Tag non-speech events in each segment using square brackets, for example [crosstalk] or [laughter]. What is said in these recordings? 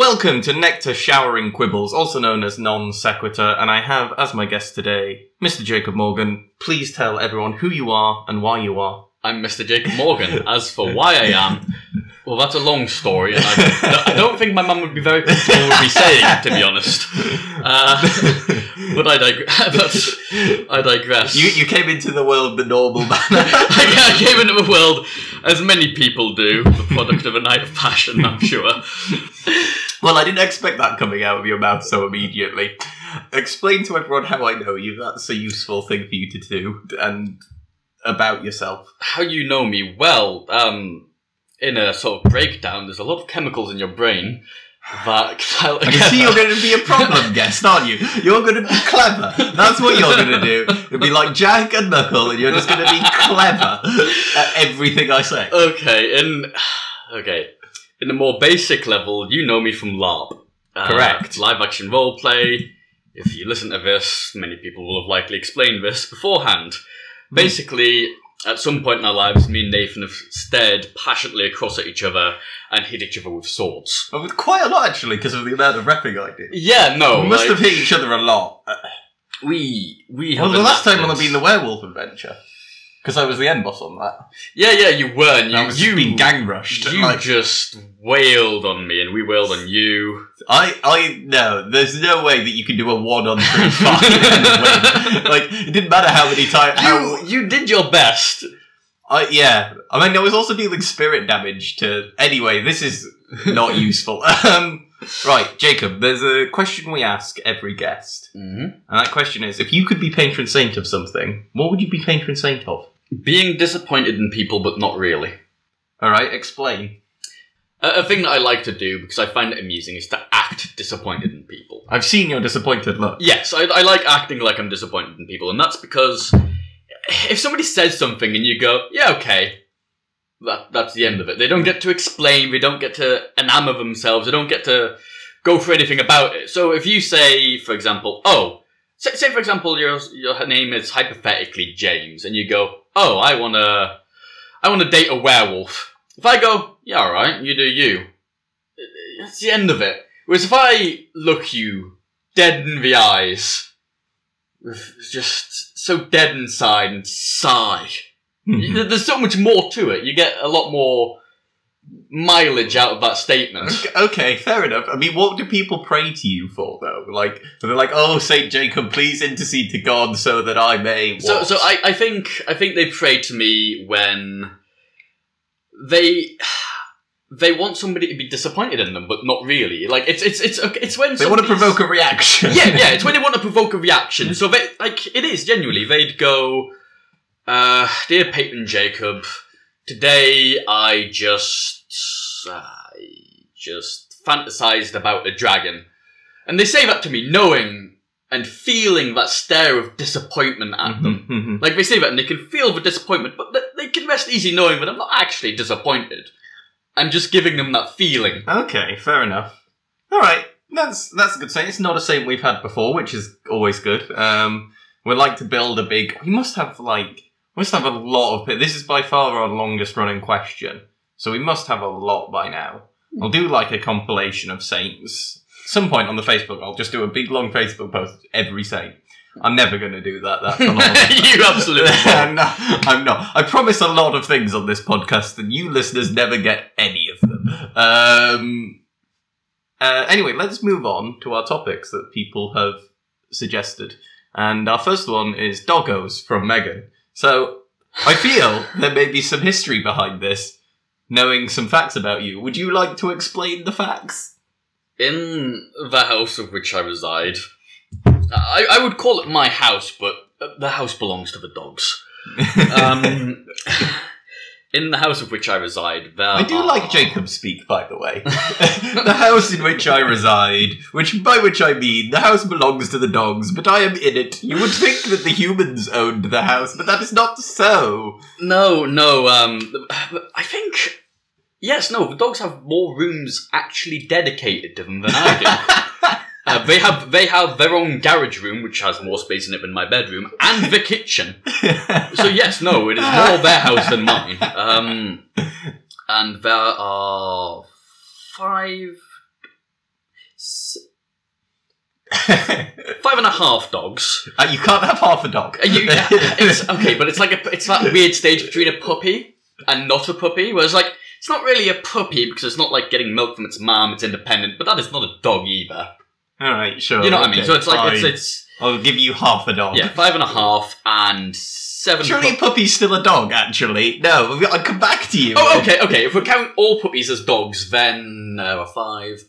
Welcome to Nectar Showering Quibbles, also known as Non Sequitur, and I have as my guest today Mr. Jacob Morgan. Please tell everyone who you are and why you are. I'm Mr. Jacob Morgan. As for why I am, well, that's a long story, and I, [laughs] I don't think my mum would be very comfortable with me saying to be honest. Uh, [laughs] but I, dig- but [laughs] I digress. You, you came into the world the normal manner. I came into the world, as many people do, the product of a night of passion, I'm sure. well, I didn't expect that coming out of your mouth so immediately. Explain to everyone how I know you. That's a useful thing for you to do, and about yourself. How you know me? Well, um, in a sort of breakdown, there's a lot of chemicals in your brain that [laughs] I can see you're going to be a problem [laughs] guest, aren't you? You're going to be clever. That's what you're going to do. You'll be like Jack and Knuckle, and you're just going to be clever at everything I say. Okay, in okay, in a more basic level, you know me from LARP. Uh, Correct. Live action role play. If you listen to this, many people will have likely explained this beforehand. Basically, at some point in our lives, me and Nathan have stared passionately across at each other and hit each other with swords. Well, with quite a lot, actually, because of the amount of repping I did. Yeah, no. We must like, have hit each other a lot. We we. Well, the last time will have been the werewolf adventure. Because I was the end boss on that. Yeah, yeah, you were. And you, I was you being gang rushed. You like, just wailed on me, and we wailed on you. I, I, no, there's no way that you can do a one on three five [laughs] Like, it didn't matter how many times. You, how, you did your best. I, yeah. I mean, I was also dealing spirit damage to. Anyway, this is not [laughs] useful. Um, right, Jacob, there's a question we ask every guest. Mm-hmm. And that question is if you could be patron saint of something, what would you be patron saint of? Being disappointed in people, but not really. All right, explain. A, a thing that I like to do because I find it amusing is to act disappointed in people. I've seen your disappointed look. Yes, I, I like acting like I'm disappointed in people, and that's because if somebody says something and you go, "Yeah, okay," that that's the end of it. They don't get to explain. They don't get to enamor themselves. They don't get to go for anything about it. So if you say, for example, "Oh," say, say for example, your your name is hypothetically James, and you go, oh, I want to, I want to date a werewolf. If I go, yeah, all right, you do you. That's the end of it. Whereas if I look you dead in the eyes, just so dead inside and sigh, mm-hmm. there's so much more to it. You get a lot more mileage out of that statement. Okay, fair enough. I mean, what do people pray to you for, though? Like, they're like, "Oh, Saint Jacob, please intercede to God so that I may." What? So, so I, I think, I think they pray to me when they. They want somebody to be disappointed in them, but not really. Like it's it's it's it's when they want to provoke a reaction. yeah, yeah, it's when they [laughs] want to provoke a reaction. So they like it is genuinely. They'd go, uh, "Dear Patron Jacob, today I just I just fantasized about a dragon. And they say that to me knowing and feeling that stare of disappointment at mm-hmm, them. Mm-hmm. Like they say that and they can feel the disappointment, but they can rest easy knowing that I'm not actually disappointed. I'm just giving them that feeling. Okay, fair enough. All right, that's that's a good saying. It's not a saying we've had before, which is always good. Um, we like to build a big. We must have like we must have a lot of. This is by far our longest running question. So we must have a lot by now. I'll do like a compilation of saints. Some point on the Facebook, I'll just do a big long Facebook post every saint. I'm never going to do that. That's a [laughs] lot. you absolutely. [laughs] I'm not. I'm not. I promise a lot of things on this podcast, and you listeners never get any of them. Um. Uh, anyway, let's move on to our topics that people have suggested, and our first one is doggos from Megan. So I feel there may be some history behind this knowing some facts about you. Would you like to explain the facts? In the house of which I reside, I, I would call it my house, but the house belongs to the dogs. [laughs] Um, in the house of which I reside, there I do are... like Jacob speak, by the way. [laughs] the house in which I reside, which by which I mean the house belongs to the dogs, but I am in it. You would think that the humans owned the house, but that is not so. No, no. Um, I think yes, no. The dogs have more rooms actually dedicated to them than I do. [laughs] Uh, they have they have their own garage room, which has more space in it than my bedroom, and the kitchen. [laughs] so yes, no, it is more their house than mine. Um, and there are five Five and a half dogs. Uh, you can't have half a dog. Are you, [laughs] it's okay, but it's like a, it's that weird stage between a puppy and not a puppy, where it's like it's not really a puppy because it's not like getting milk from its mom. It's independent, but that is not a dog either. All right, sure. You know what I mean? So it's like it's it's I'll give you half a dog. yeah, five and a half and seven. Surely a puppy's still a dog, actually. No, I'll come back to you. oh, okay, okay. If we count all puppies as dogs, then uh, five,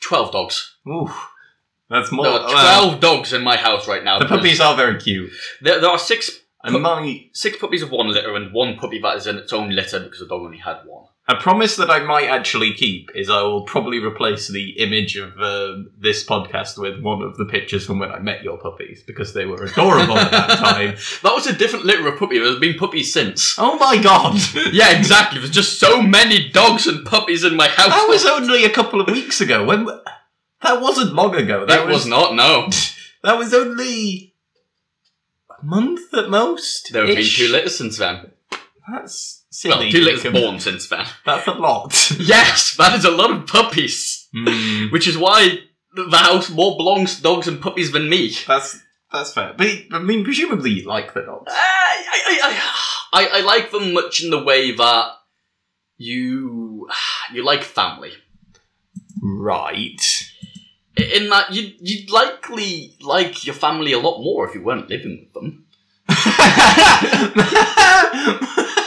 twelve dogs. Ooh, that's more. There are well, twelve dogs in my house right now. the puppies are very cute. There, there are six And my, six puppies of one litter and one puppy that is in its own litter because the dog only had one. A promise that I might actually keep is I will probably replace the image of uh, this podcast with one of the pictures from when I met your puppies because they were adorable at that [laughs] time. That was a different litter of puppy. There's been puppies since. Oh my god! [laughs] yeah, exactly. There's just so many dogs and puppies in my house. That was only a couple of weeks ago. When that wasn't long ago. That That was not. No, [laughs] That was only a month at most. there have been two litters since then. That's silly. two litters Jacob. born since then. [laughs] That's a lot. [laughs] Yes, that is a lot of puppies. Hmm, Which is why the house more belongs to dogs and puppies than me. that's that's fair. But I mean, presumably you like the dogs. I, I, I, I, I like them much in the way that you you like family. Right. In that you you'd likely like your family a lot more if you weren't living with them. [laughs]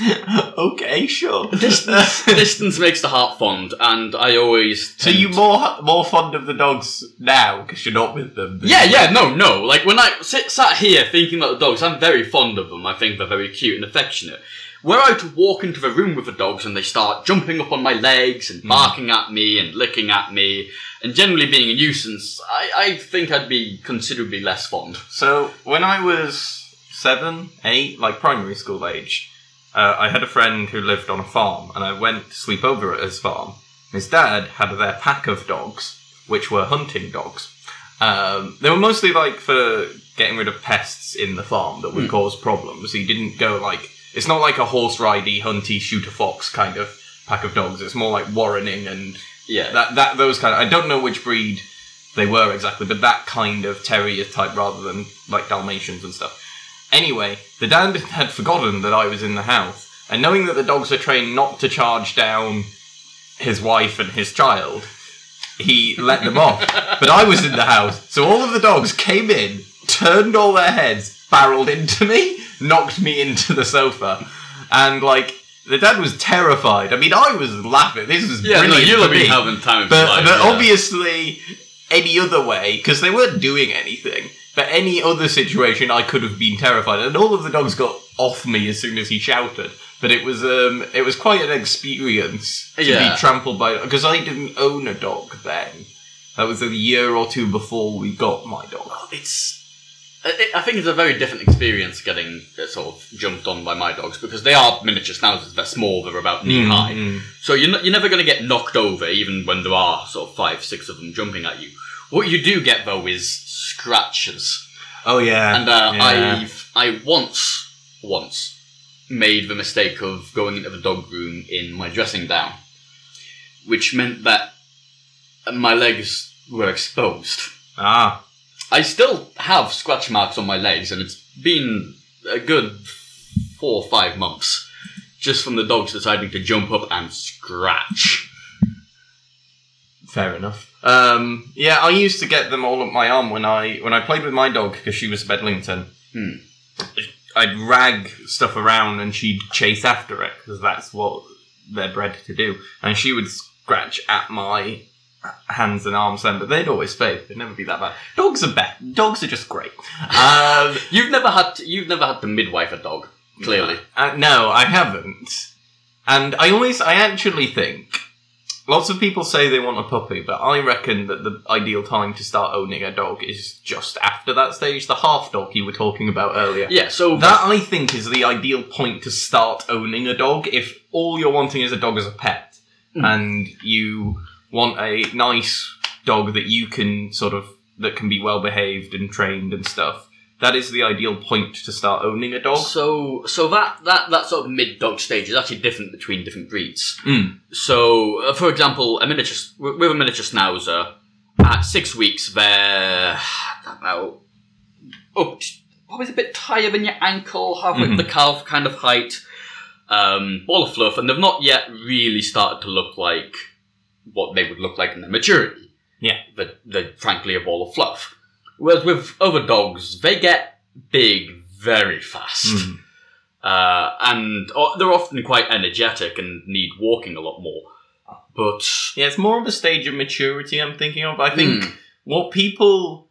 [laughs] okay, sure. Distance, [laughs] distance makes the heart fond, and I always. so you more more fond of the dogs now because you're not with them? Yeah, yeah, were- no, no. Like when I sit sat here thinking about the dogs, I'm very fond of them. I think they're very cute and affectionate. Were I to walk into the room with the dogs and they start jumping up on my legs and hmm. barking at me and licking at me and generally being a nuisance, I, I think I'd be considerably less fond. So when I was seven, eight, like primary school age, uh, I had a friend who lived on a farm, and I went to sleep over at his farm. His dad had their pack of dogs, which were hunting dogs. Um, they were mostly like for getting rid of pests in the farm that would Hmm. cause problems. He didn't go like it's not like a horse ridey, hunty, shoot a fox kind of pack of dogs. It's more like warrening and Yeah. that that those kind of I don't know which breed they were exactly, but that kind of terrier type rather than like Dalmatians and stuff. Anyway, the dad [laughs] had forgotten that I was in the house, and knowing that the dogs are trained not to charge down his wife and his child, he let them off. But I was in the house, so all of the dogs came in, turned all their heads, barreled into me, knocked me into the sofa, and like the dad was terrified. I mean, I was laughing. This was yeah, no, you'll for me. having time of But, life. but yeah. obviously, any other way, because they weren't doing anything, but any other situation, I could have been terrified. And all of the dogs got off me as soon as he shouted. But it was um, it was quite an experience to Yeah. be trampled by because I didn't own a dog then. That was a year or two before we got my dog. it's I I think it's a very different experience getting uh, sort of jumped on by my dogs because they are miniature schnauzers. They're small. They're about knee high. Mm. So you're, not, you're never going to get knocked over, even when there are sort of five, six of them jumping at you. What you do get though is scratches, Oh yeah, and uh, yeah. I've I once once made the mistake of going into the dog room in my dressing gown, which meant that my legs were exposed. ah I still have scratch marks on my legs, and it's been a good four or five months just from the dogs deciding to jump up and scratch. Fair enough. Um, yeah, I used to get them all up my arm when I when I played with my dog because she was a Bedlington. Hmm. I'd rag stuff around and she'd chase after it because that's what they're bred to do. And she would scratch at my hands and arms then, but they'd always fade. They'd never be that bad. Dogs are bad. Dogs are just great. Um, [laughs] You've never had to, you've never had to midwife a dog, clearly. Uh, no, I haven't. And I always, I actually think, lots of people say they want a puppy, but I reckon that the ideal time to start owning a dog is just after that stage, the half dog you were talking about earlier. Yeah, so That I think is the ideal point to start owning a dog if all you're wanting is a dog as a pet Mm. and you want a nice dog that you can sort of that can be well behaved and trained and stuff. That is the ideal point to start owning a dog. So, so that, that, that sort of mid dog stage is actually different between different breeds. Mm. So, uh, for example, a miniature with a miniature schnauzer at six weeks, they're know, up probably a bit higher than your ankle, halfway Mhm. the calf kind of height, um, ball of fluff, and they've not yet really started to look like what they would look like in their maturity. Yeah. they're, they're frankly a ball of fluff. Whereas with other dogs, they get big very fast. Mm. Uh, and uh, they're often quite energetic and need walking a lot more. But Yeah, it's more of a stage of maturity I'm thinking of. I think Hmm. what people,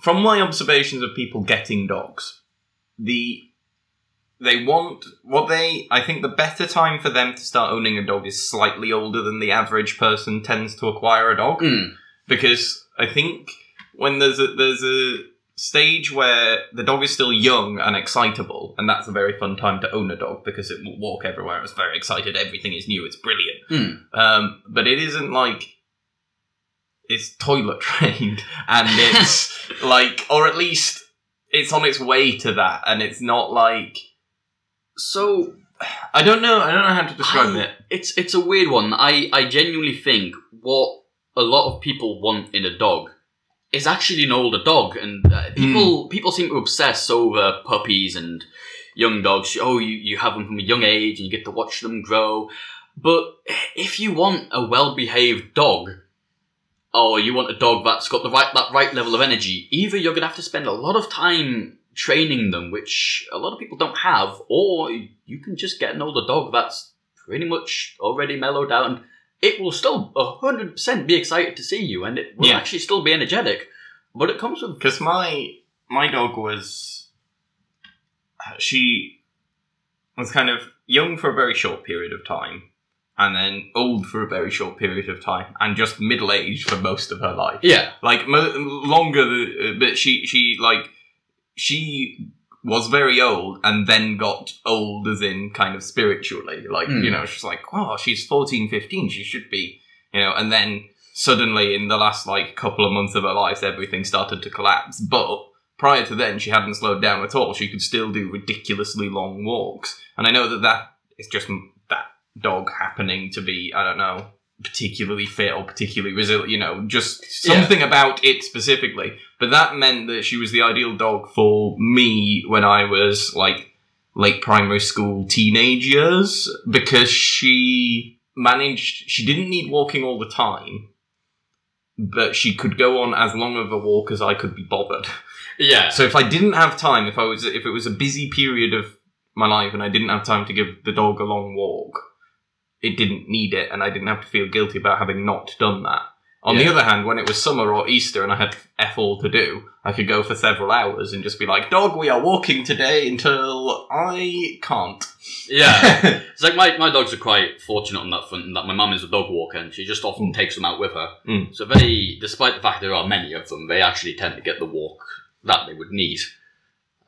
from my observations of people getting dogs, the they want what they. I think the better time for them to start owning a dog is slightly older than the average person tends to acquire a dog. mm, because I think when there's a there's a stage where the dog is still young and excitable, and that's a very fun time to own a dog because it will walk everywhere. It's very excited. Everything is new. It's brilliant. Hmm. Um, but it isn't like it's toilet [laughs] trained, and it's [laughs] like, or at least it's on its way to that, and it's not like so I don't know. I don't know how to describe I- it. it's it's a weird one. I I genuinely think what a lot of people want in a dog is actually an older dog, and uh, people people seem to obsess over puppies and young dogs. Oh, you you have them from a young age, and you get to watch them grow. But if you want a well behaved dog, or you want a dog that's got the right that right level of energy, either you're gonna have to spend a lot of time training them, which a lot of people don't have, or you can just get an older dog that's pretty much already mellowed out and it will still 100% be excited to see you and it will Yeah. actually still be energetic. But it comes with. because my my dog was uh, she was kind of young for a very short period of time and then old for a very short period of time and just middle aged for most of her life Yeah. like mo- longer the, uh, but she she like she was very old and then got old as in kind of spiritually. Like Mm. you know she's like oh she's 14 15 she should be you know and then suddenly in the last like couple of months of her life everything started to collapse. But prior to then she hadn't slowed down at all. She could still do ridiculously long walks. And i know that that is just that dog happening to be i don't know particularly fit or particularly resilient you know just Yeah. something about it specifically but that meant that she was the ideal dog for me when i was like late primary school teenage years because she managed she didn't need walking all the time but she could go on as long of a walk as I could be bothered. Yeah. So if I didn't have time, if I was if it was a busy period of my life and I didn't have time to give the dog a long walk, it didn't need it and I didn't have to feel guilty about having not done that. On the other hand, when it was summer or Easter and I had F all to do, I could go for several hours and just be like, Dog, we are walking today until I can't. Yeah. [laughs] It's like my, my dogs are quite fortunate on that front in that my mum is a dog walker and she just often takes them out with her. Mm. So they, despite the fact there are many of them, they actually tend to get the walk that they would need.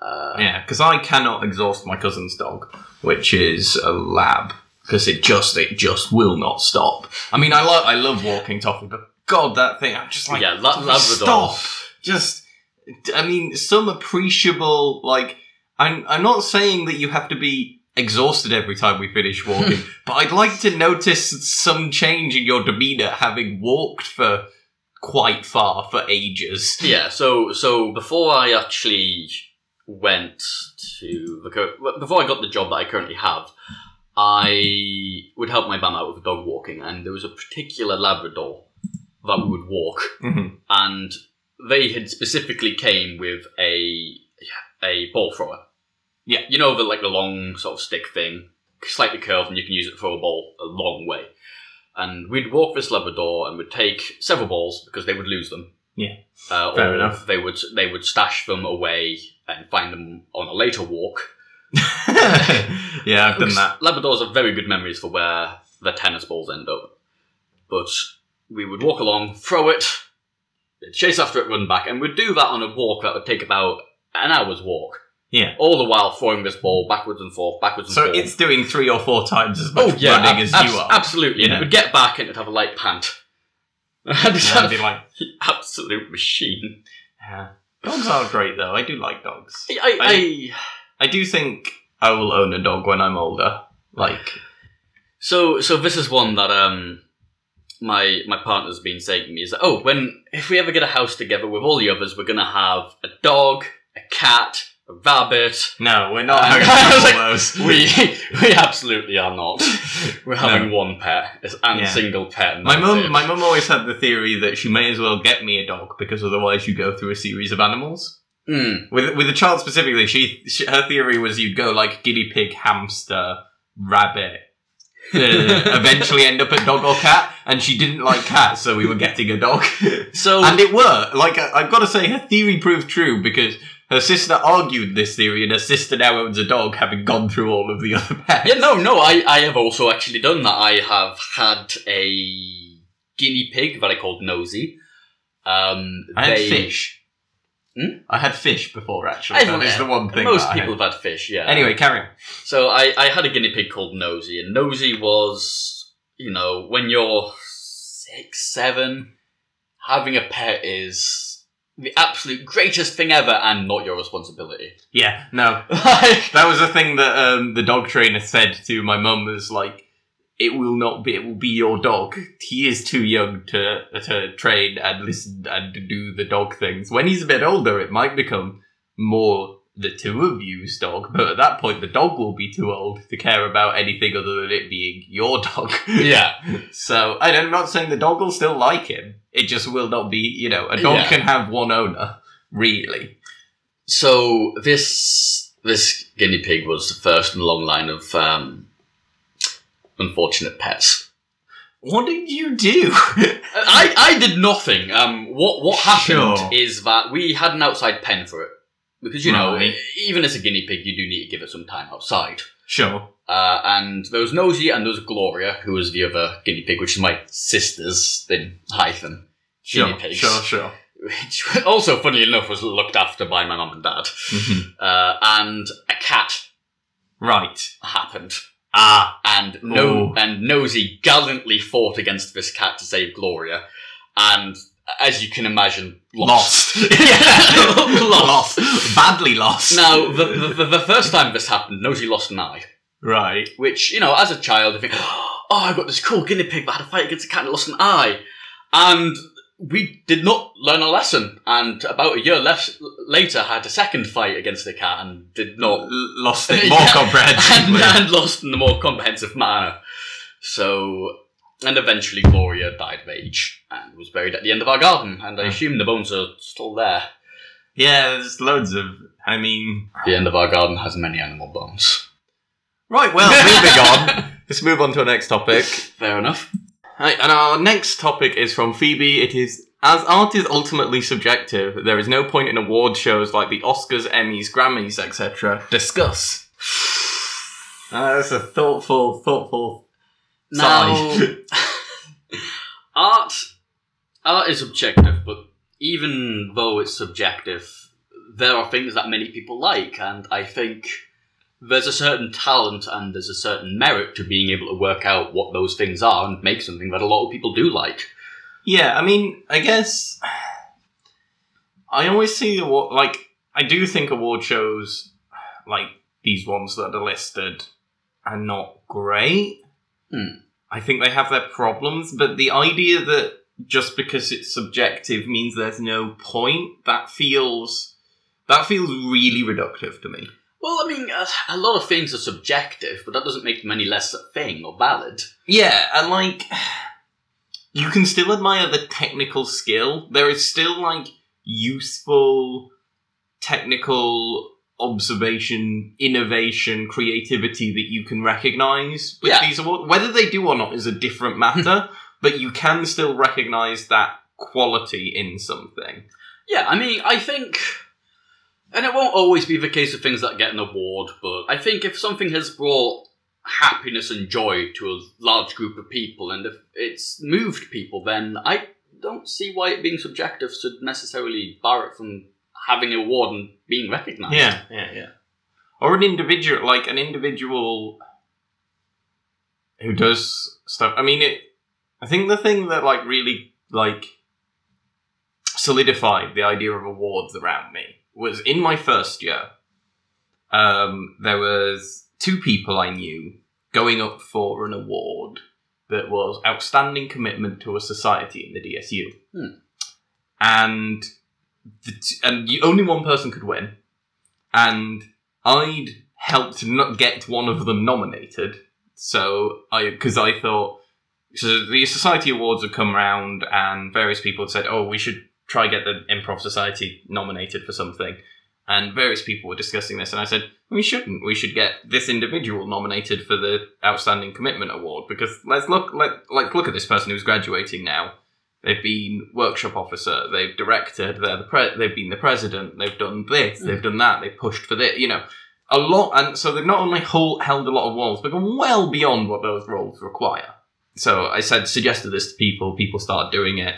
Uh, Yeah, because I cannot exhaust my cousin's dog, which is a lab, because it just it just will not stop. I mean, I love I love walking Toffee, but God, that thing! I'm just like yeah, La- Toffee, Labrador. Stop! Just, I mean, some appreciable like. I'm I'm not saying that you have to be exhausted every time we finish walking, [laughs] but I'd like to notice some change in your demeanor having walked for quite far for ages. Yeah, so so before I actually went to the well, before I got the job that I currently have, I would help my mum out with dog walking, and there was a particular Labrador that we would walk, Mhm. and they had specifically came with a a ball thrower. Yeah. you know the like the long sort of stick thing, slightly curved, and you can use it to throw a ball a long way. And we'd walk this Labrador and would take several balls because they would lose them. Yeah. Uh, Fair or enough. They would they would stash them away and find them on a later walk. [laughs] yeah, I've done that. Labradors have very good memories for where the tennis balls end up. But we would walk along, throw it, chase after it, run back, and we'd do that on a walk that would take about an hour's walk. Yeah. All the while throwing this ball backwards and forth, backwards and So forth. it's doing three or four times as oh, much oh yeah, running ab- as you are. Absolutely, and it would get back and it'd have a light pant. And it's And I'd be like, [laughs] absolute machine. yeah. Dogs are great though. I do like dogs. I, I, I do think I will own a dog when I'm older. Like, so so this is one that um my my partner's been saying to me is that oh when if we ever get a house together with all the others we're gonna have a dog, a cat, a rabbit. no, we're not [laughs] having I all those. We we absolutely are not. [laughs] We're having one pet and Yeah. single pet. My mum, it. my mum always had the theory that she may as well get me a dog because otherwise you go through a series of animals. Mm. With with the child specifically, she, she her theory was you'd go like guinea pig, hamster, rabbit, [laughs] eventually end up at dog or cat, and she didn't like cats, so we were getting a dog. [laughs] So and it worked. Like I, I've got to say, her theory proved true because her sister argued this theory, and her sister now owns a dog, having gone through all of the other pets. Yeah, no, no, I, I have also actually done that. I have had a guinea pig that I called Nosy. Um, I had they- fish. Hmm? I had fish before, actually. Everyone- That is the one thing. Most that I people had. have had fish, yeah. Anyway, carry on. So I, I had a guinea pig called Nosy, and Nosy was, you know, when you're six, seven, having a pet is the absolute greatest thing ever and not your responsibility. Yeah, no, [laughs] Like, that was the thing that um, the dog trainer said to my mum was like, "It will not be. It will be your dog. He is too young to to train and listen and do the dog things. When he's a bit older, it might become more." The two of you's dog, but at that point, the dog will be too old to care about anything other than it being your dog. [laughs] yeah. So, and I'm not saying the dog will still like him. It just will not be, you know, a dog Yeah. can have one owner, really. So this this guinea pig was the first in a long line of um, unfortunate pets. What did you do? [laughs] I, I did nothing. Um, what what happened Sure. is that we had an outside pen for it because you know Right. even as a guinea pig you do need to give it some time outside. sure. Uh, and there was Nosy and there was Gloria, who was the other guinea pig, which is my sister's in hyphen. Sure, Guinea pigs. sure, sure. [laughs] Which also, funny enough, was looked after by my mum and dad. Uh, and a cat Right. happened. Ah. and no Ooh. and Nosy gallantly fought against this cat to save Gloria, and as you can imagine, lost. Lost. [laughs] [laughs] Yeah, lost. lost. Badly lost. Now, the, the, the, the first time this happened, Nosy lost an eye, Right. which you know, as a child, you think, [gasps] oh, I got this cool guinea pig that had a fight against a cat and lost an eye, and we did not learn a lesson. And about a year less later, had a second fight against the cat and did not L- lost it [laughs] more Yeah. and, comprehensively. [laughs] and lost in a more comprehensive manner. So, and eventually Gloria died of age and was buried at the end of our garden, and I Hmm. assume the bones are still there. yeah, there's loads of. I mean. The end of our garden has many animal bones. Right, well, [laughs] moving on. Let's move on to our next topic. Fair enough. Right, and our next topic is from Phoebe. It is as art is ultimately subjective, there is no point in award shows like the Oscars, Emmys, Grammys, etc. Discuss. [sighs] Uh, that's a thoughtful, thoughtful Now, [laughs] art, art is subjective, but even though it's subjective, there are things that many people like, and I think there's a certain talent and there's a certain merit to being able to work out what those things are and make something that a lot of people do like. yeah, I mean, I guess I always see the like I do think award shows like these ones that are listed are not great. Hmm. I think they have their problems, but the idea that just because it's subjective means there's no point that feels that feels really reductive to me. Well, I mean, a, a lot of things are subjective, but that doesn't make them any less a thing or valid. Yeah, and like you can still admire the technical skill. There is still like useful technical observation, innovation, creativity that you can recognize with Yeah. these awards. Whether they do or not is a different [laughs] matter, but you can still recognize that quality in something. Yeah, I mean, I think, and it won't always be the case of things that get an award, but I think if something has brought happiness and joy to a large group of people, and if it's moved people, then I don't see why it being subjective should necessarily bar it from having an award and being recognised. Yeah, yeah, yeah. Or an individual, like an individual who does stuff. I mean, it. I think the thing that like really like solidified the idea of awards around me was in my first year. Um, there was two people I knew going up for an award that was outstanding commitment to a society in the DSU, Hmm. and the t- and you, only one person could win, and I'd helped not get one of them nominated. So I because I thought so the society awards had come round and various people had said, "Oh, we should try get the improv society nominated for something." And various people were discussing this, and I said, "We shouldn't. We should get this individual nominated for the outstanding commitment award because let's look let like look at this person who's graduating now. They've been workshop officer, they've directed, they're the pre- they've been the president, they've done this, hmm. they've done that, they've pushed for this, you know, a lot, and so they've not only hold, held a lot of roles, but gone well beyond what those roles require. So I said, suggested this to people. People started doing it.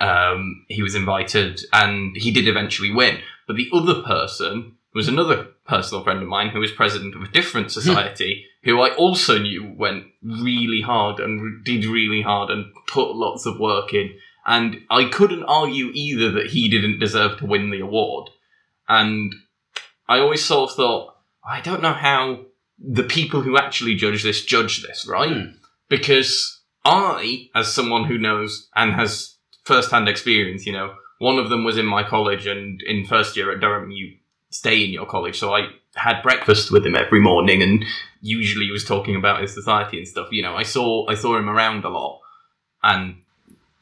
Um, he was invited, and he did eventually win. But the other person was another personal friend of mine who was president of a different [laughs] society, who I also knew went really hard and re- did really hard and put lots of work in. And I couldn't argue either that he didn't deserve to win the award. And I always sort of thought, I don't know how the people who actually judge this judge this, right? Hmm. Because I, as someone who knows and has first-hand experience, you know, one of them was in my college, and in first year at Durham, you stay in your college, so I had breakfast with him every morning, and usually he was talking about his society and stuff. You know, I saw I saw him around a lot, and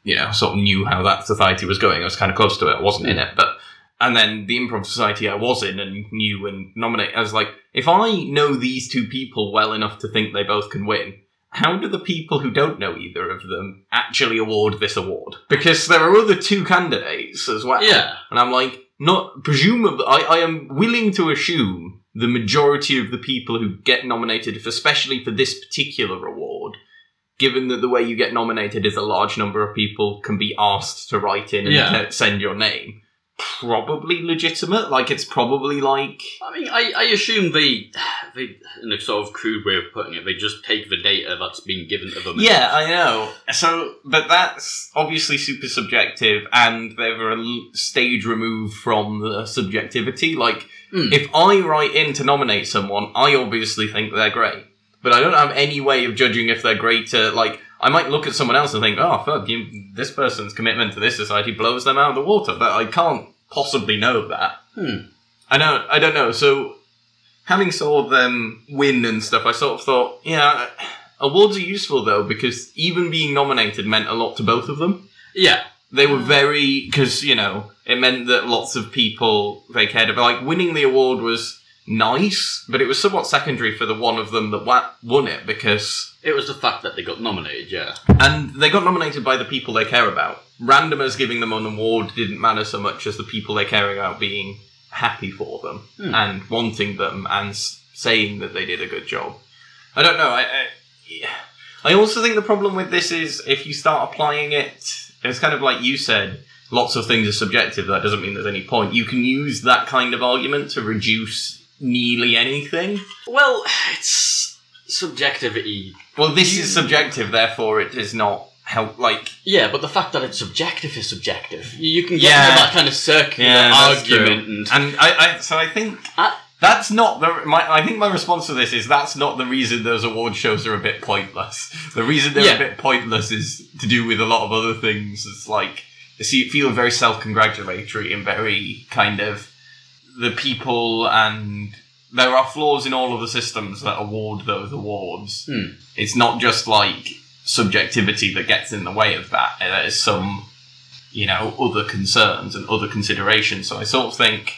you know, sort of knew how that society was going. I was kind of close to it. I wasn't in it, but and then the improv society I was in and knew and nominate. I was like, if I know these two people well enough to think they both can win, how do the people who don't know either of them actually award this award? Because there are other two candidates as well. Yeah. And I'm like, not presumably, I, I am willing to assume the majority of the people who get nominated, for, especially for this particular award, given that the way you get nominated is a large number of people can be asked to write in and Yeah. send your name, probably legitimate. Like, it's probably like. I mean, I, I assume they, they, in a sort of crude way of putting it, they just take the data that's been given to them. Yeah, I know. So, but that's obviously super subjective, and they're a stage removed from the subjectivity. Like, Hmm. if I write in to nominate someone, I obviously think they're great, but I don't have any way of judging if they're great. To like, I might look at someone else and think, "Oh, fuck, you, this person's commitment to this society blows them out of the water," but I can't possibly know that. Hmm. I don't. I don't know. So, having saw them win and stuff, I sort of thought, yeah, awards are useful though because even being nominated meant a lot to both of them. Yeah. They were very because you know it meant that lots of people they cared about. Like winning the award was nice, but it was somewhat secondary for the one of them that wa- won it because It was the fact that they got nominated, yeah. and they got nominated by the people they care about. Randomers giving them an award didn't matter so much as the people they care about being happy for them Hmm. and wanting them and s- saying that they did a good job. I don't know. I, I yeah. I also think the problem with this is if you start applying it, it's kind of like you said. Lots of things are subjective. That doesn't mean there's any point. You can use that kind of argument to reduce nearly anything. Well, it's subjectivity. Well, this is subjective, therefore it is not help. Like Yeah, but the fact that it's subjective is subjective. You can get Yeah. into that kind of circular Yeah, that's argument and And I, I so I think I- that's not the my. I think my response to this is that's not the reason those award shows are a bit pointless. The reason they're Yeah. a bit pointless is to do with a lot of other things. It's like they see feel very self congratulatory and very kind of the people and there are flaws in all of the systems that award those awards. Hmm. It's not just like subjectivity that gets in the way of that. There's some you know other concerns and other considerations. So I sort of think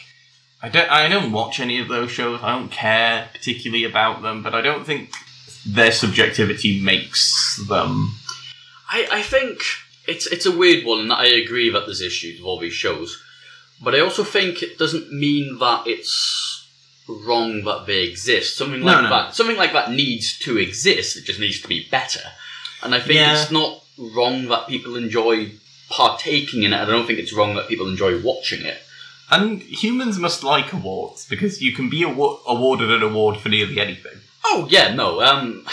I don't I don't watch any of those shows. I don't care particularly about them, but I don't think their subjectivity makes them. I, I think it's it's a weird one, and I agree that there's issues with all these shows. But I also think it doesn't mean that it's wrong that they exist. Something like no. that something like that needs to exist. It just needs to be better. And I think Yeah. it's not wrong that people enjoy partaking in it. I don't think it's wrong that people enjoy watching it. And humans must like awards because you can be awa- awarded an award for nearly anything. Oh yeah, no. Um,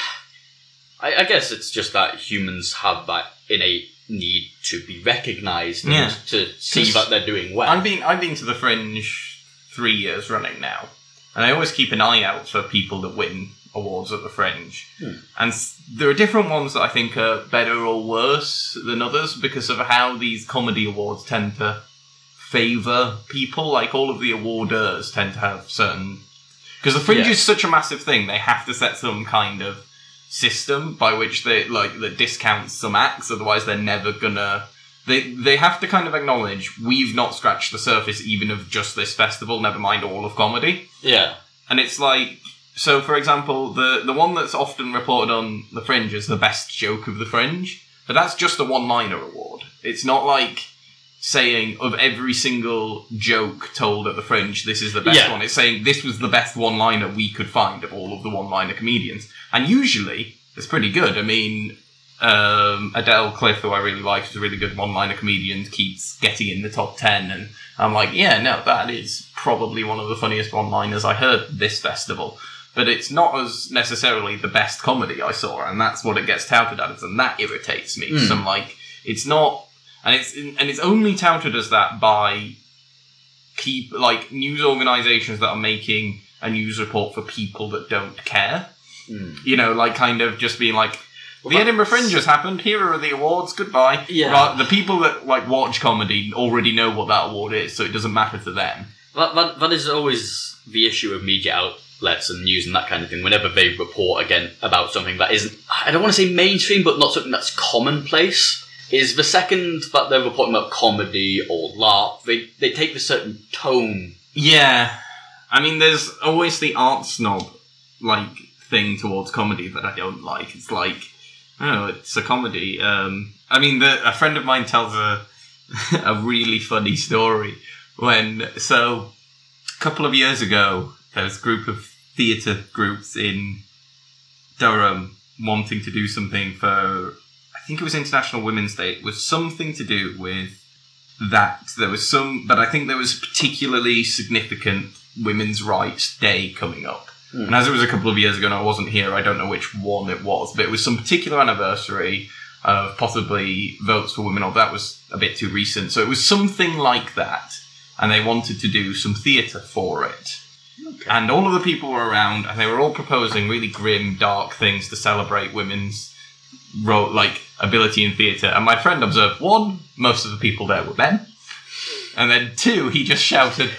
I, I guess it's just that humans have that innate need to be recognised and Yeah. to see that they're doing well. I've been I've been to the Fringe three years running now, and I always keep an eye out for people that win awards at the Fringe. Hmm. And s- there are different ones that I think are better or worse than others because of how these comedy awards tend to favour people. Like all of the awarders tend to have certain because the Fringe Yeah. is such a massive thing. They have to set some kind of system by which they like that discounts some acts. Otherwise, they're never gonna they they have to kind of acknowledge we've not scratched the surface even of just this festival, never mind all of comedy. yeah. And it's like so for example, the the one that's often reported on the fringe is the best joke of the fringe, but that's just a one liner award. It's not like saying of every single joke told at the fringe, this is the best Yeah. one. It's saying this was the best one liner we could find of all of the one liner comedians. And usually it's pretty good. I mean, um, Adele Cliff, who I really like, is a really good one-liner comedian, keeps getting in the top ten, and I'm like, yeah, no, that is probably one of the funniest one-liners I heard this festival. But it's not as necessarily the best comedy I saw, and that's what it gets touted as, and that irritates me. Mm. So I'm like, it's not, and it's and it's only touted as that by keep like news organizations that are making a news report for people that don't care. Mm. You know, like kind of just being like, Well, the Edinburgh Fringe has happened. Here are the awards. Goodbye. Yeah. Ra- the people that like watch comedy already know what that award is, so it doesn't matter to them. That, that, that is always the issue of media outlets and news and that kind of thing. Whenever they report again about something that isn't, I don't want to say mainstream, but not something that's commonplace, is the second that they're reporting about comedy or LARP, they, they take the certain tone. Yeah, I mean, there's always the art snob like thing towards comedy that I don't like. It's like, oh, it's a comedy. Um, I mean, the, a friend of mine tells a [laughs] a really funny story when so a couple of years ago there was a group of theatre groups in Durham wanting to do something for think it was International Women's Day. Was something to do with that. There was some, but I think there was a particularly significant Women's Rights Day coming up. Hmm. And as it was a couple of years ago and I wasn't here, I don't know which one it was, but it was some particular anniversary of possibly votes for women, or that was a bit too recent. So it was something like that. And they wanted to do some theatre for it. Okay. And all of the people were around, and they were all proposing really grim, dark things to celebrate women's role, like ability in theatre. And my friend observed one, most of the people there were men, and then two, he just shouted,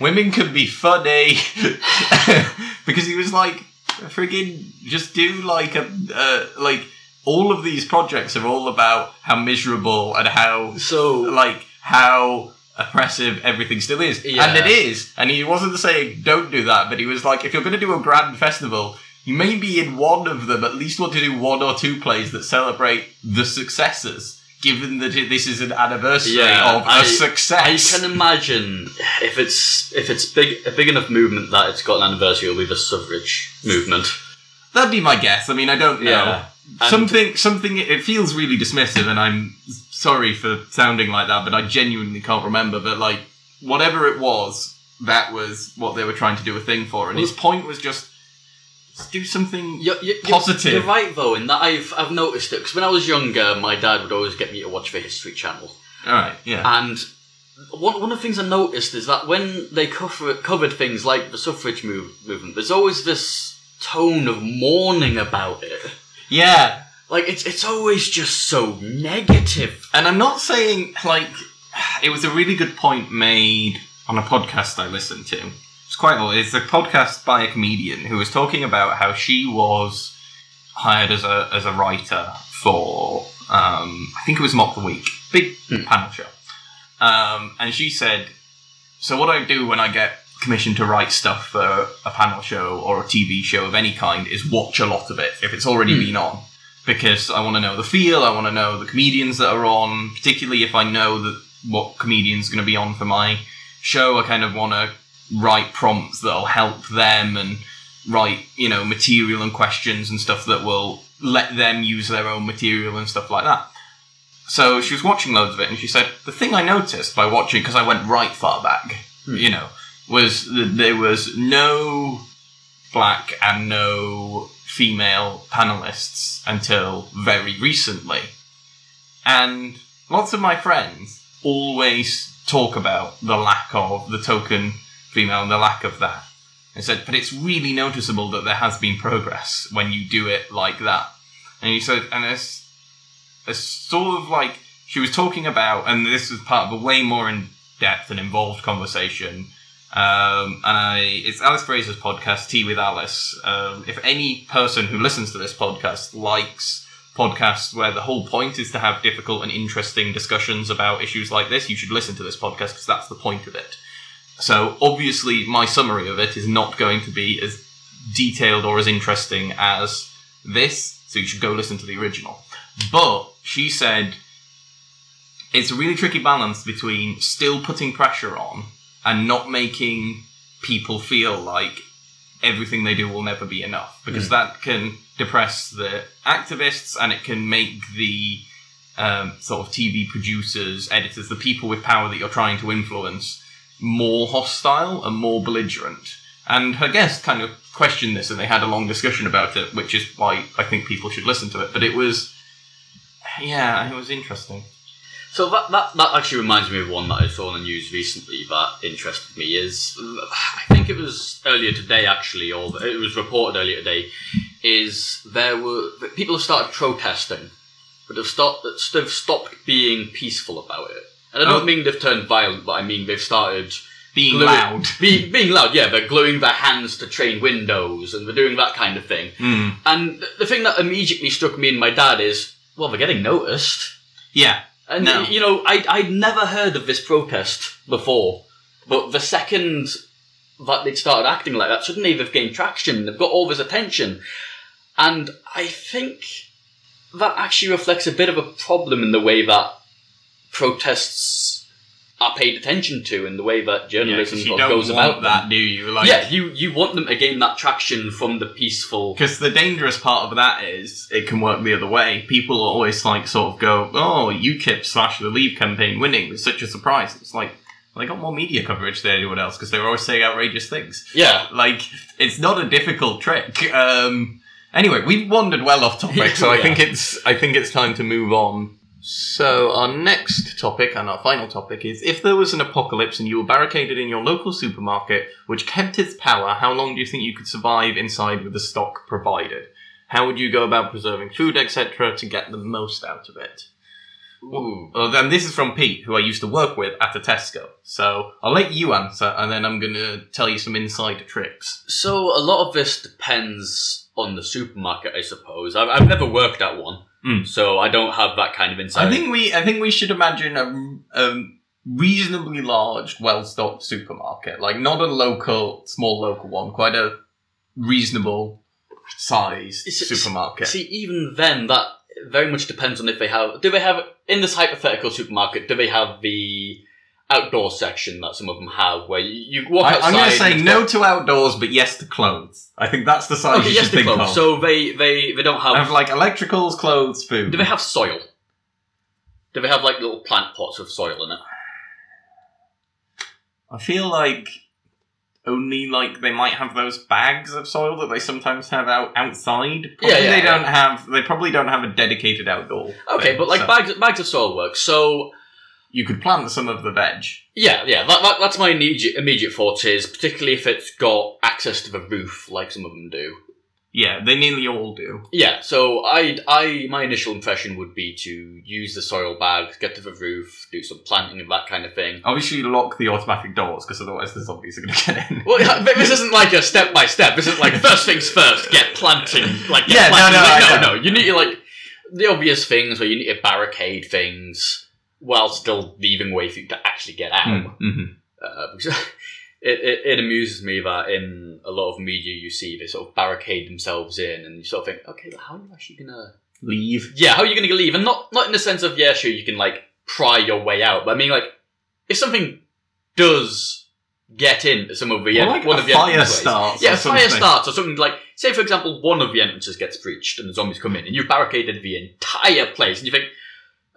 "Women can be funny," [laughs] because he was like, "Friggin' just do like a uh, like." All of these projects are all about how miserable and how So, like how oppressive everything still is. Yeah. And it is. And he wasn't saying don't do that, but he was like, if you're going to do a grand festival, you may be in one of them at least want to do one or two plays that celebrate the successes, given that it- this is an anniversary Yeah, of a I- I success. I can imagine if it's if it's big a big enough movement that it's got an anniversary, it'll be the suffrage movement. That'd be my guess. I mean, I don't know. Yeah. And- something, something. It feels really dismissive, and I'm sorry for sounding like that, but I genuinely can't remember. But like, whatever it was, that was what they were trying to do a thing for, and his point was just, just do something. You're, you're, Positive. You're right though, in that I've I've noticed it because when I was younger, my dad would always get me to watch the History Channel, All right, yeah, and one one of the things I noticed is that when they cover, covered things like the suffrage move, movement, there's always this tone of mourning about it. yeah. Like it's it's always just so negative. And I'm not saying like it was a really good point made on a podcast I listened to. It's quite old. It's a podcast by a comedian who was talking about how she was hired as a as a writer for um, I think it was Mock the Week, big Hmm. panel show. Um, and she said, "So what I do when I get commissioned to write stuff for a panel show or a TV show of any kind is watch a lot of it if it's already Hmm. been on." because I want to know the feel. I want to know the comedians that are on, particularly if I know that what comedian's going to be on for my show. I kind of want to write prompts that'll help them and write, you know, material and questions and stuff that will let them use their own material and stuff like that. So she was watching loads of it, and she said the thing I noticed by watching because I went right far back, Hmm. you know, was that there was no black and no female panelists until very recently. And lots of my friends always talk about the lack of the token female and the lack of that. I said, but it's really noticeable that there has been progress when you do it like that. And he said, and it's, it's sort of like she was talking about, and this was part of a way more in depth and involved conversation. Um, and I, it's Alice Fraser's podcast, Tea with Alice. Um, if any person who listens to this podcast likes podcasts where the whole point is to have difficult and interesting discussions about issues like this, you should listen to this podcast because that's the point of it. So obviously, my summary of it is not going to be as detailed or as interesting as this. So you should go listen to the original. But she said it's a really tricky balance between still putting pressure on and not making people feel like everything they do will never be enough because that can depress the activists and it can make the um, sort of TV producers, editors, the people with power that you're trying to influence more hostile and more belligerent. And her guest kind of questioned this and they had a long discussion about it, which is why I think people should listen to it. But it was, yeah, it was interesting. So that, that that actually reminds me of one that I saw on the news recently that interested me. Is I think it was earlier today actually, or it was reported earlier today. Is there were people have started protesting, but have stopped they've stopped being peaceful about it. And I don't Oh. mean they've turned violent, but I mean they've started Being gluing- loud. [laughs] Being being loud, yeah. They're gluing their hands to train windows, and they're doing that kind of thing. Mm. And th- the thing that immediately struck me and my dad is, well, they're getting noticed. Yeah. And No. you know, I I'd never heard of this protest before, but the second that they'd started acting like that, suddenly they've gained traction. They've got all this attention, and I think that actually reflects a bit of a problem in the way that protests are paid attention to, in the way that Yeah, of don't goes want about that, them. do you? Like, yeah, you you want them to gain that traction from the peaceful. Because the dangerous part of that is it can work the other way. People always like sort of go, "Oh, UKIP slash the Leave campaign winning was such a surprise." It's like they got more media coverage than anyone else because they were always saying outrageous things. Yeah, Like it's not a difficult trick. Um, anyway, we've wandered well off topic, [laughs] so I think it's I think it's time to move on. So our next topic and our final topic is: if there was an apocalypse and you were barricaded in your local supermarket, which kept its power, how long do you think you could survive inside with the stock provided? How would you go about preserving food, etc., to get the most out of it? Ooh. Uh, well, then this is from Pete, who I used to work with at a Tesco. So I'll let you answer, and then I'm going to tell you some insider tricks. So a lot of this depends on the supermarket, I suppose. I've, I've never worked at one, Mm. so I don't have that kind of insight. I think we I think we should imagine a, a reasonably large, well-stocked supermarket, like not a local, small local one, quite a reasonable it's- supermarket. See, even then, that very much depends on if they have. Do they have in this hypothetical supermarket? Do they have the outdoor section that some of them have, where you, you walk I, outside? I'm going to say no to outdoors, but yes to clothes. I think that's the size Okay, you yes, should they think close. of. So they they they don't have. have like electricals, clothes, food. do they have soil? Do they have like little plant pots with soil in it? I feel like only like they might have those bags of soil that they sometimes have out outside. Probably Yeah, yeah, they yeah. don't have. They probably don't have a dedicated outdoor. Okay, thing, but like so bags bags of soil work. So you could plant some of the veg. Yeah, yeah, that, that, that's my immediate immediate thought is particularly if it's got access to the roof, like some of them do. Yeah, they nearly all do. Yeah, so I, I, my initial impression would be to use the soil bags, get to the roof, do some planting and that kind of thing. Obviously, lock the automatic doors because otherwise the zombies are going to get in. [laughs] Well, this isn't like a step by step. This is like [laughs] first things first. Get planting, like get Yeah, no, planting. no, Like, no, no. You need to like the obvious things where you need to barricade things while still leaving way for you to actually get out. Mm-hmm. Uh, because [laughs] it, it, it amuses me that in a lot of media you see they sort of barricade themselves in and you sort of think, okay, well, how are you actually gonna Leave. Yeah, how are you gonna leave? And not not in the sense of, yeah, sure, you can like pry your way out, but I mean like if something does get into some of the Or en- like one a of the fire starts. Yeah, fire something. starts or something like say for example one of the entrances gets breached and the zombies come in and you've barricaded the entire place and you think,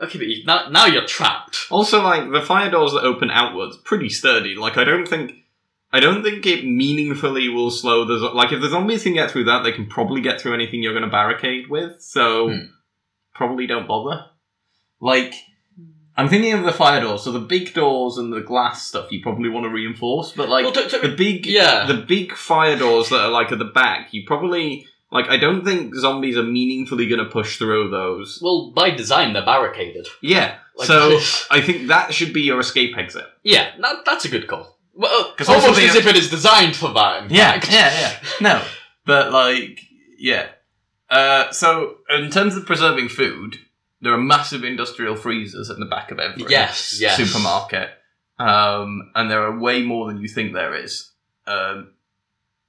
okay, but you, now, now you're trapped. Also, like the fire doors that open outwards, pretty sturdy. Like I don't think, I don't think it meaningfully will slow the zo- like if the zombies can get through that, they can probably get through anything you're going to barricade with. So Hmm. probably don't bother. Like, I'm thinking of the fire doors. So the big doors and the glass stuff you probably want to reinforce, but like Well, the big, yeah. the big fire doors that are like at the back, you probably like. I don't think zombies are meaningfully going to push through those. well, by design, they're barricaded. Yeah. Like so. [laughs] I think that should be your escape exit. Yeah, that, that's a good call. Well, 'Cause almost they as have- if it is designed for that. in fact. yeah, yeah. No, but like, yeah. Uh, so in terms of preserving food, there are massive industrial freezers at the back of every Yes, yes. supermarket, um, and there are way more than you think there is. Um,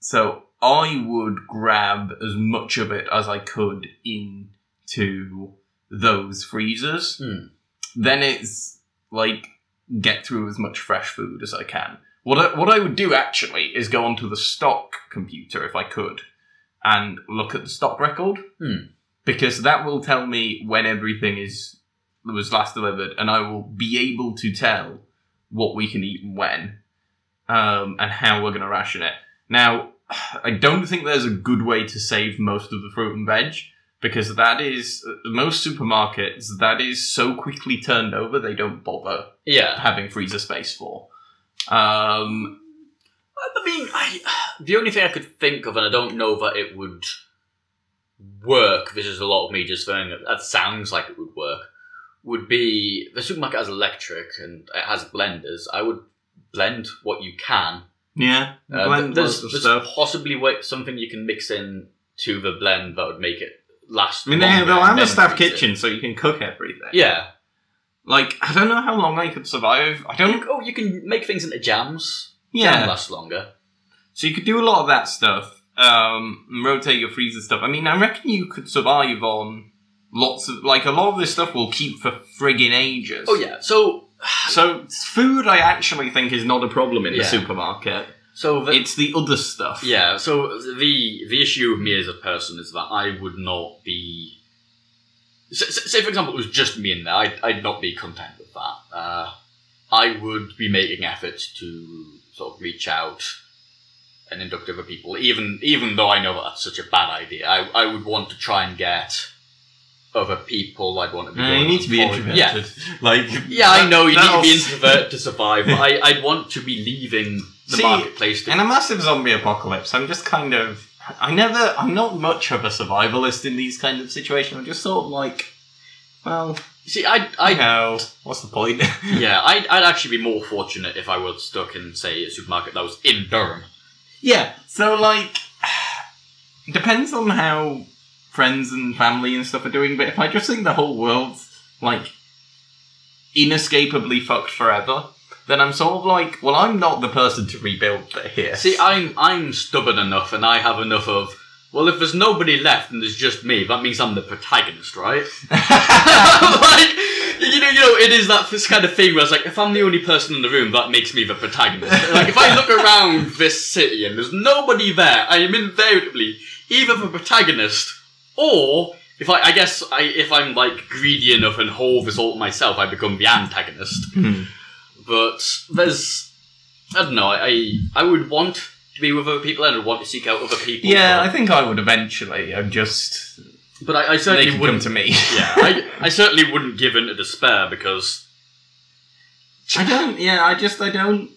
so I would grab as much of it as I could into those freezers. Hmm. Then it's like get through as much fresh food as I can. What I, what I would do actually is go onto the stock computer if I could and look at the stock record Hmm. because that will tell me when everything is was last delivered and I will be able to tell what we can eat and when um, and how we're going to ration it. Now, [sighs] I don't think there's a good way to save most of the fruit and veg because that is most supermarkets that is so quickly turned over they don't bother Yeah. having freezer space for. Um, I mean, I, [sighs] the only thing I could think of, and I don't know that it would work, this is a lot of me just saying that, that sounds like it would work, would be the supermarket has electric and it has blenders. I would blend what you can. Yeah, Uh, blend there's there's stuff. possibly something you can mix in to the blend that would make it last. I mean, they, they'll have a staff freeze it. kitchen so you can cook everything. Yeah. Like, I don't know how long I could survive. I don't. You, oh, you can make things into jams. Jam Yeah. lasts longer. So you could do a lot of that stuff. Um, rotate your freezer stuff. I mean, I reckon you could survive on lots of like a lot of this stuff will keep for friggin' ages. Oh yeah. So So food, I actually think is not a problem in the Yeah. supermarket. so the, It's the other stuff. Yeah, so the the issue with me as a person is that I would not be. Say, say for example, it was just me in there. I'd, I'd not be content with that. Uh, I would be making efforts to sort of reach out and induct other people, even even though I know that that's such a bad idea. I, I would want to try and get other people. I'd want to be. Uh, you need to be introverted. Yeah, [laughs] Like yeah, I know you need to be that'll- introvert to survive, but I, I'd want to be leaving the [laughs] See, marketplace. To, In a massive zombie apocalypse, I'm just kind of. I never. I'm not much of a survivalist in these kind of situations. I'm just sort of like, well, see, I I I know. What's the point? [laughs] Yeah, I'd, I'd actually be more fortunate if I were stuck in, say, a supermarket that was in Durham. yeah. So like, [sighs] depends on how friends and family and stuff are doing. But if I just think the whole world's like inescapably fucked forever, then I'm sort of like, well, I'm not the person to rebuild it here. See, I'm I'm stubborn enough, and I have enough of. Well, if there's nobody left and there's just me, that means I'm the protagonist, right? [laughs] like, you know, you know, it is that this kind of thing where it's like, if I'm the only person in the room, that makes me the protagonist. [laughs] like, if I look around this city and there's nobody there, I am invariably either the protagonist or. If I, I guess, I, if I'm like greedy enough and hold this all to myself, I become the antagonist. Hmm. but there's I don't know. I I would want to be with other people and I'd want to seek out other people. Yeah, I think I would eventually. I'm just but I, I certainly wouldn't. to me. yeah, [laughs] I, I certainly wouldn't give in to despair because I don't. Yeah, I just I don't.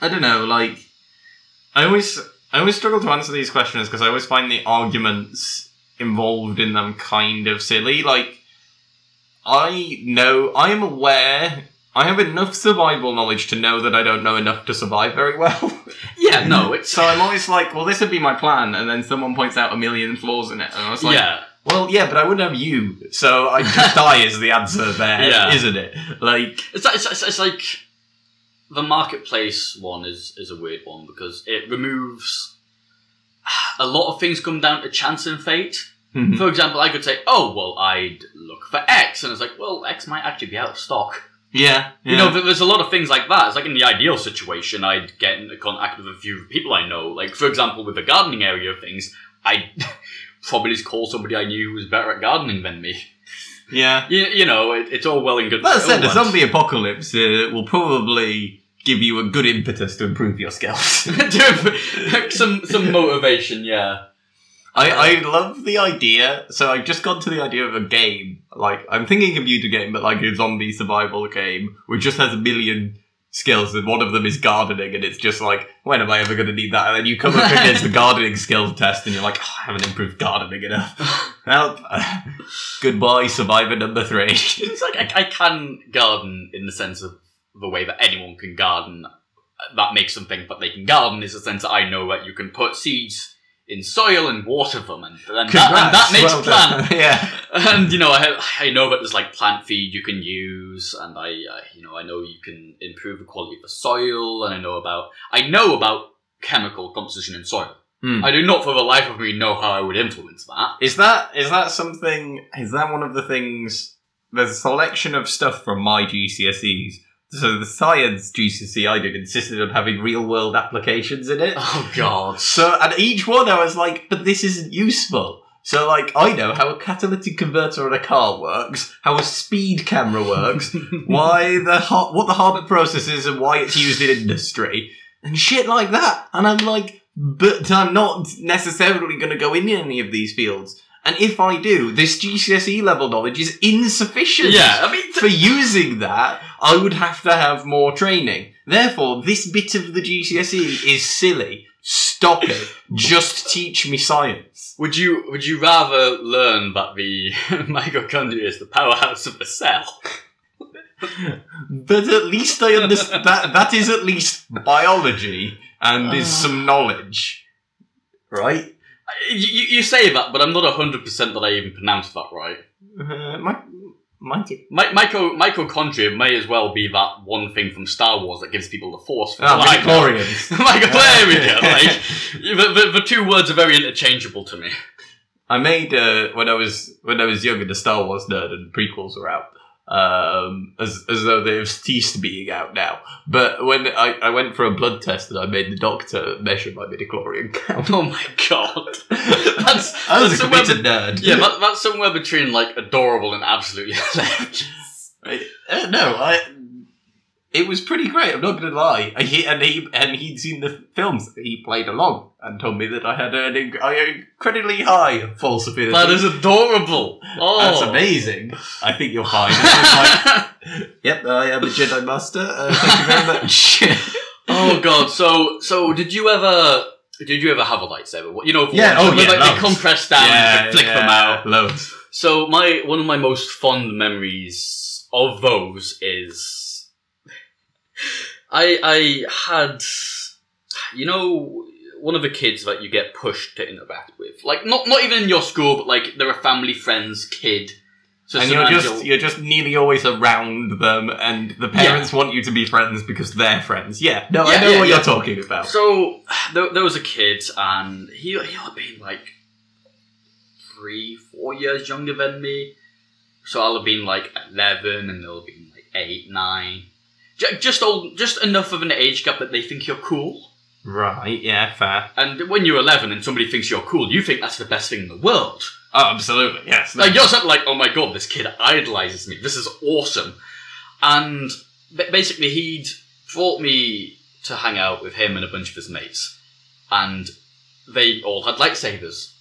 I don't know. Like, I always I always struggle to answer these questions because I always find the arguments involved in them kind of silly. Like, I know I am aware. I have enough survival knowledge to know that I don't know enough to survive very well. [laughs] yeah, no, [laughs] it's so I'm always like, well, this would be my plan, and then someone points out a million flaws in it, and I was like, yeah, well, yeah, but I wouldn't have you, so I just [laughs] die is the answer there, Yeah. not it? Like, it's, it's, it's, it's like the marketplace one is is a weird one because it removes a lot of things come down to chance and fate. Mhm. For example, I could say, "Oh, well, I'd look for X," and it's like, "Well, X might actually be out of stock." yeah, You know, there's a lot of things like that. It's like in the ideal situation, I'd get into contact with a few people I know. Like, for example, with the gardening area of things, I'd [laughs] probably just call somebody I knew who was better at gardening than me. yeah. You, you know, it, it's all well and good. That said, a zombie apocalypse uh, will probably give you a good impetus to improve your skills. [laughs] some some motivation, yeah. I, I love the idea. So I've just gone to the idea of a game. Like I'm thinking a computer game, but like a zombie survival game, which just has a million skills, and one of them is gardening, and it's just like, when am I ever going to need that? And then you come up against the [laughs] gardening skills test, and you're like, oh, I haven't improved gardening enough. Help! [laughs] Goodbye, survivor number three. It's like I, I can garden in the sense of the way that anyone can garden. That makes them think that they can garden is the sense that I know that you can put seeds in soil and water them, and, and, that, and that makes well done. plant. [laughs] yeah. And you know, I, I know that there's like plant feed you can use, and I, uh, you know, I know you can improve the quality of the soil, and I know about, I know about chemical composition in soil. Hmm. I do not, for the life of me, know how I would influence that. Is that is that something? Is that one of the things? There's a selection of stuff from my GCSEs. So the science GCSE I did insisted on having real world applications in it. Oh God! [laughs] So and each one I was like, but this isn't useful. So like I know how a catalytic converter on a car works, how a speed camera works, [laughs] why the what the Haber process is and why it's used in industry and shit like that. And I'm like, but I'm not necessarily going to go in any of these fields. And if I do, this GCSE level knowledge is insufficient. yeah, I mean, For using that, I would have to have more training. Therefore, this bit of the GCSE is silly. Stop it. Just teach me science. Would you would you rather learn that the [laughs] mitochondria is the powerhouse of the cell? But at least I understand that that is at least biology and is ah. some knowledge. Right? You, you say that, but I'm not hundred percent that I even pronounced that right. Uh, my, my, My, mito, mitochondria may as well be that one thing from Star Wars that gives people the Force. For ah, I midichlorians. [laughs] Michael, there we go. [laughs] Like, the, the, the two words are very interchangeable to me. I made uh, when I was when I was young and the Star Wars nerd and prequels were out. Um, as as though they've ceased being out now. But when I, I went for a blood test and I made the doctor measure my midichlorian count. Oh my god. [laughs] That's, I was that's a somewhere, committed nerd. yeah, that, that's somewhere between like adorable and absolutely [laughs] hilarious. I- uh, no, I. It was pretty great. I'm not gonna lie. I, he, and he and he'd seen the films. He played along and told me that I had an incredibly high Force affinity. That is adorable. Oh. That's amazing. I think you're fine. Like, [laughs] yep, I am a Jedi Master. Uh, thank you very much. [laughs] oh god. So so did you ever did you ever have a lightsaber? You know, Yeah, oh, yeah, like, loads. they compress down and flick them out. Loads. So my one of my most fond memories of those is I I had you know one of the kids that you get pushed to interact with. Like not not even in your school, but like they're a family friend's kid. So and you're just you're just nearly always around them, and the parents want you to be friends because they're friends. Yeah, no, I know yeah, what yeah. you're talking about. So there, there was a kid, and he he'll have been like three, four years younger than me. So I'll have been like eleven, and they'll have been like eight, nine. J- Just old, just enough of an age gap that they think you're cool. Right? Yeah, fair. And when you're eleven and somebody thinks you're cool, you think that's the best thing in the world. Oh, absolutely. Yes. Like you're something like, oh my god, this kid idolizes me. This is awesome. And ba- basically, he'd brought me to hang out with him and a bunch of his mates, and they all had lightsabers,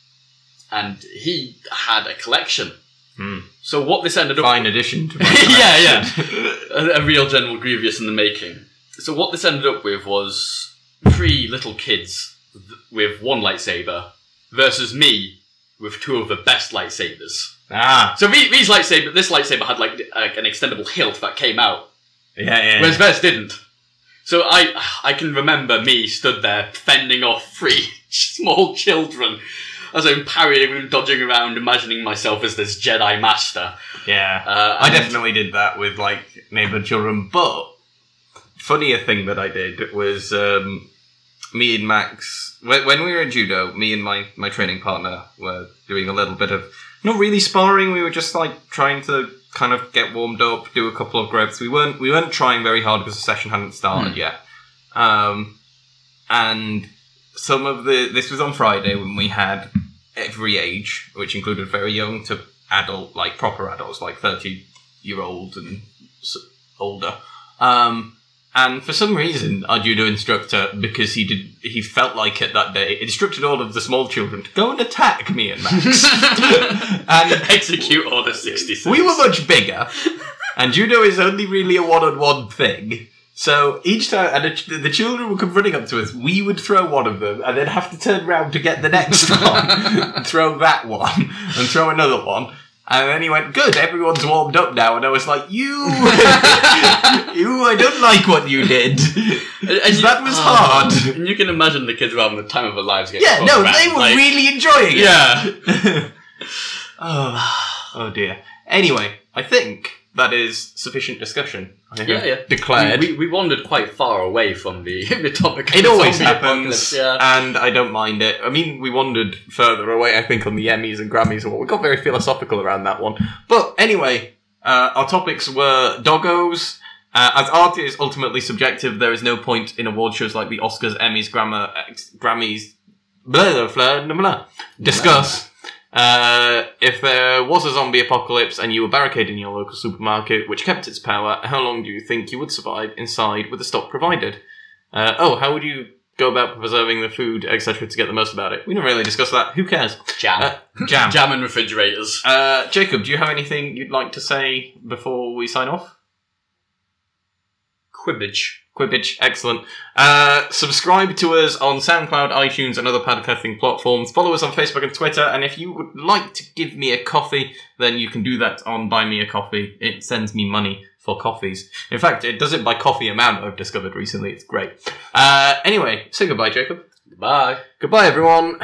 and he had a collection. Hmm. So what this ended up Fine addition to my [laughs] Yeah, collection. a, a real General Grievous in the making. So what this ended up with was three little kids th- with one lightsaber versus me with two of the best lightsabers. ah, So the- these lightsaber, this lightsaber had like uh, an extendable hilt that came out, yeah, yeah. whereas theirs didn't. So I I can remember me stood there fending off three [laughs] small children as I'm parrying and dodging around, imagining myself as this Jedi master. yeah. Uh, I definitely did that with like neighborhood children, but funnier thing that I did was um, me and Max when, when we were in judo. Me and my my training partner were doing a little bit of not really sparring. We were just like trying to kind of get warmed up, do a couple of grips. We weren't we weren't trying very hard because the session hadn't started Hmm. yet. Um, and some of the this was on Friday when we had every age, which included very young to adult, like proper adults, like thirty year old and older. Um, And for some reason, our judo instructor, because he did, he felt like it that day, instructed all of the small children to go and attack me and Max. [laughs] [laughs] and Execute Order 66. we were much bigger, and judo is only really a one-on-one thing. So each time, and the, children would come running up to us, we would throw one of them, and then have to turn around to get the next [laughs] one, and [laughs] throw that one, and throw another one. And then he went, "Good, everyone's warmed up now." And I was like, "You, [laughs] you, I don't like what you did." And- and you- that was oh, hard. And you can imagine the kids were having the time of their lives getting Yeah, no, around, they were like- really enjoying it. Yeah. oh, oh dear. Anyway, I think that is sufficient discussion. I Yeah, yeah. Declared. We, we, we wandered quite far away from the, [laughs] the topic. it always happens, Yeah. and I don't mind it. I mean, we wandered further away, I think, on the Emmys and Grammys and what. We got very philosophical around that one. But anyway, uh, our topics were doggos. Uh, as art is ultimately subjective, there is no point in award shows like the Oscars, Emmys, Grammar, Grammys, blah, blah, blah, blah, blah. Discuss. Uh, if there was a zombie apocalypse and you were barricaded in your local supermarket, which kept its power, how long do you think you would survive inside with the stock provided? Uh, oh, how would you go about preserving the food, etc., to get the most about it? We didn't really discuss that. Who cares? Jam. Uh, [laughs] jam. Jam in refrigerators. Uh, Jacob, do you have anything you'd like to say before we sign off? Quibbage. Quibbage, excellent. Uh, subscribe to us on SoundCloud, iTunes, and other podcasting platforms. Follow us on Facebook and Twitter. And if you would like to give me a coffee, then you can do that on Buy Me a Coffee. It sends me money for coffees. In fact, it does it by coffee amount. I've discovered recently. It's great. Uh, anyway, say goodbye, Jacob. Bye. Goodbye, everyone.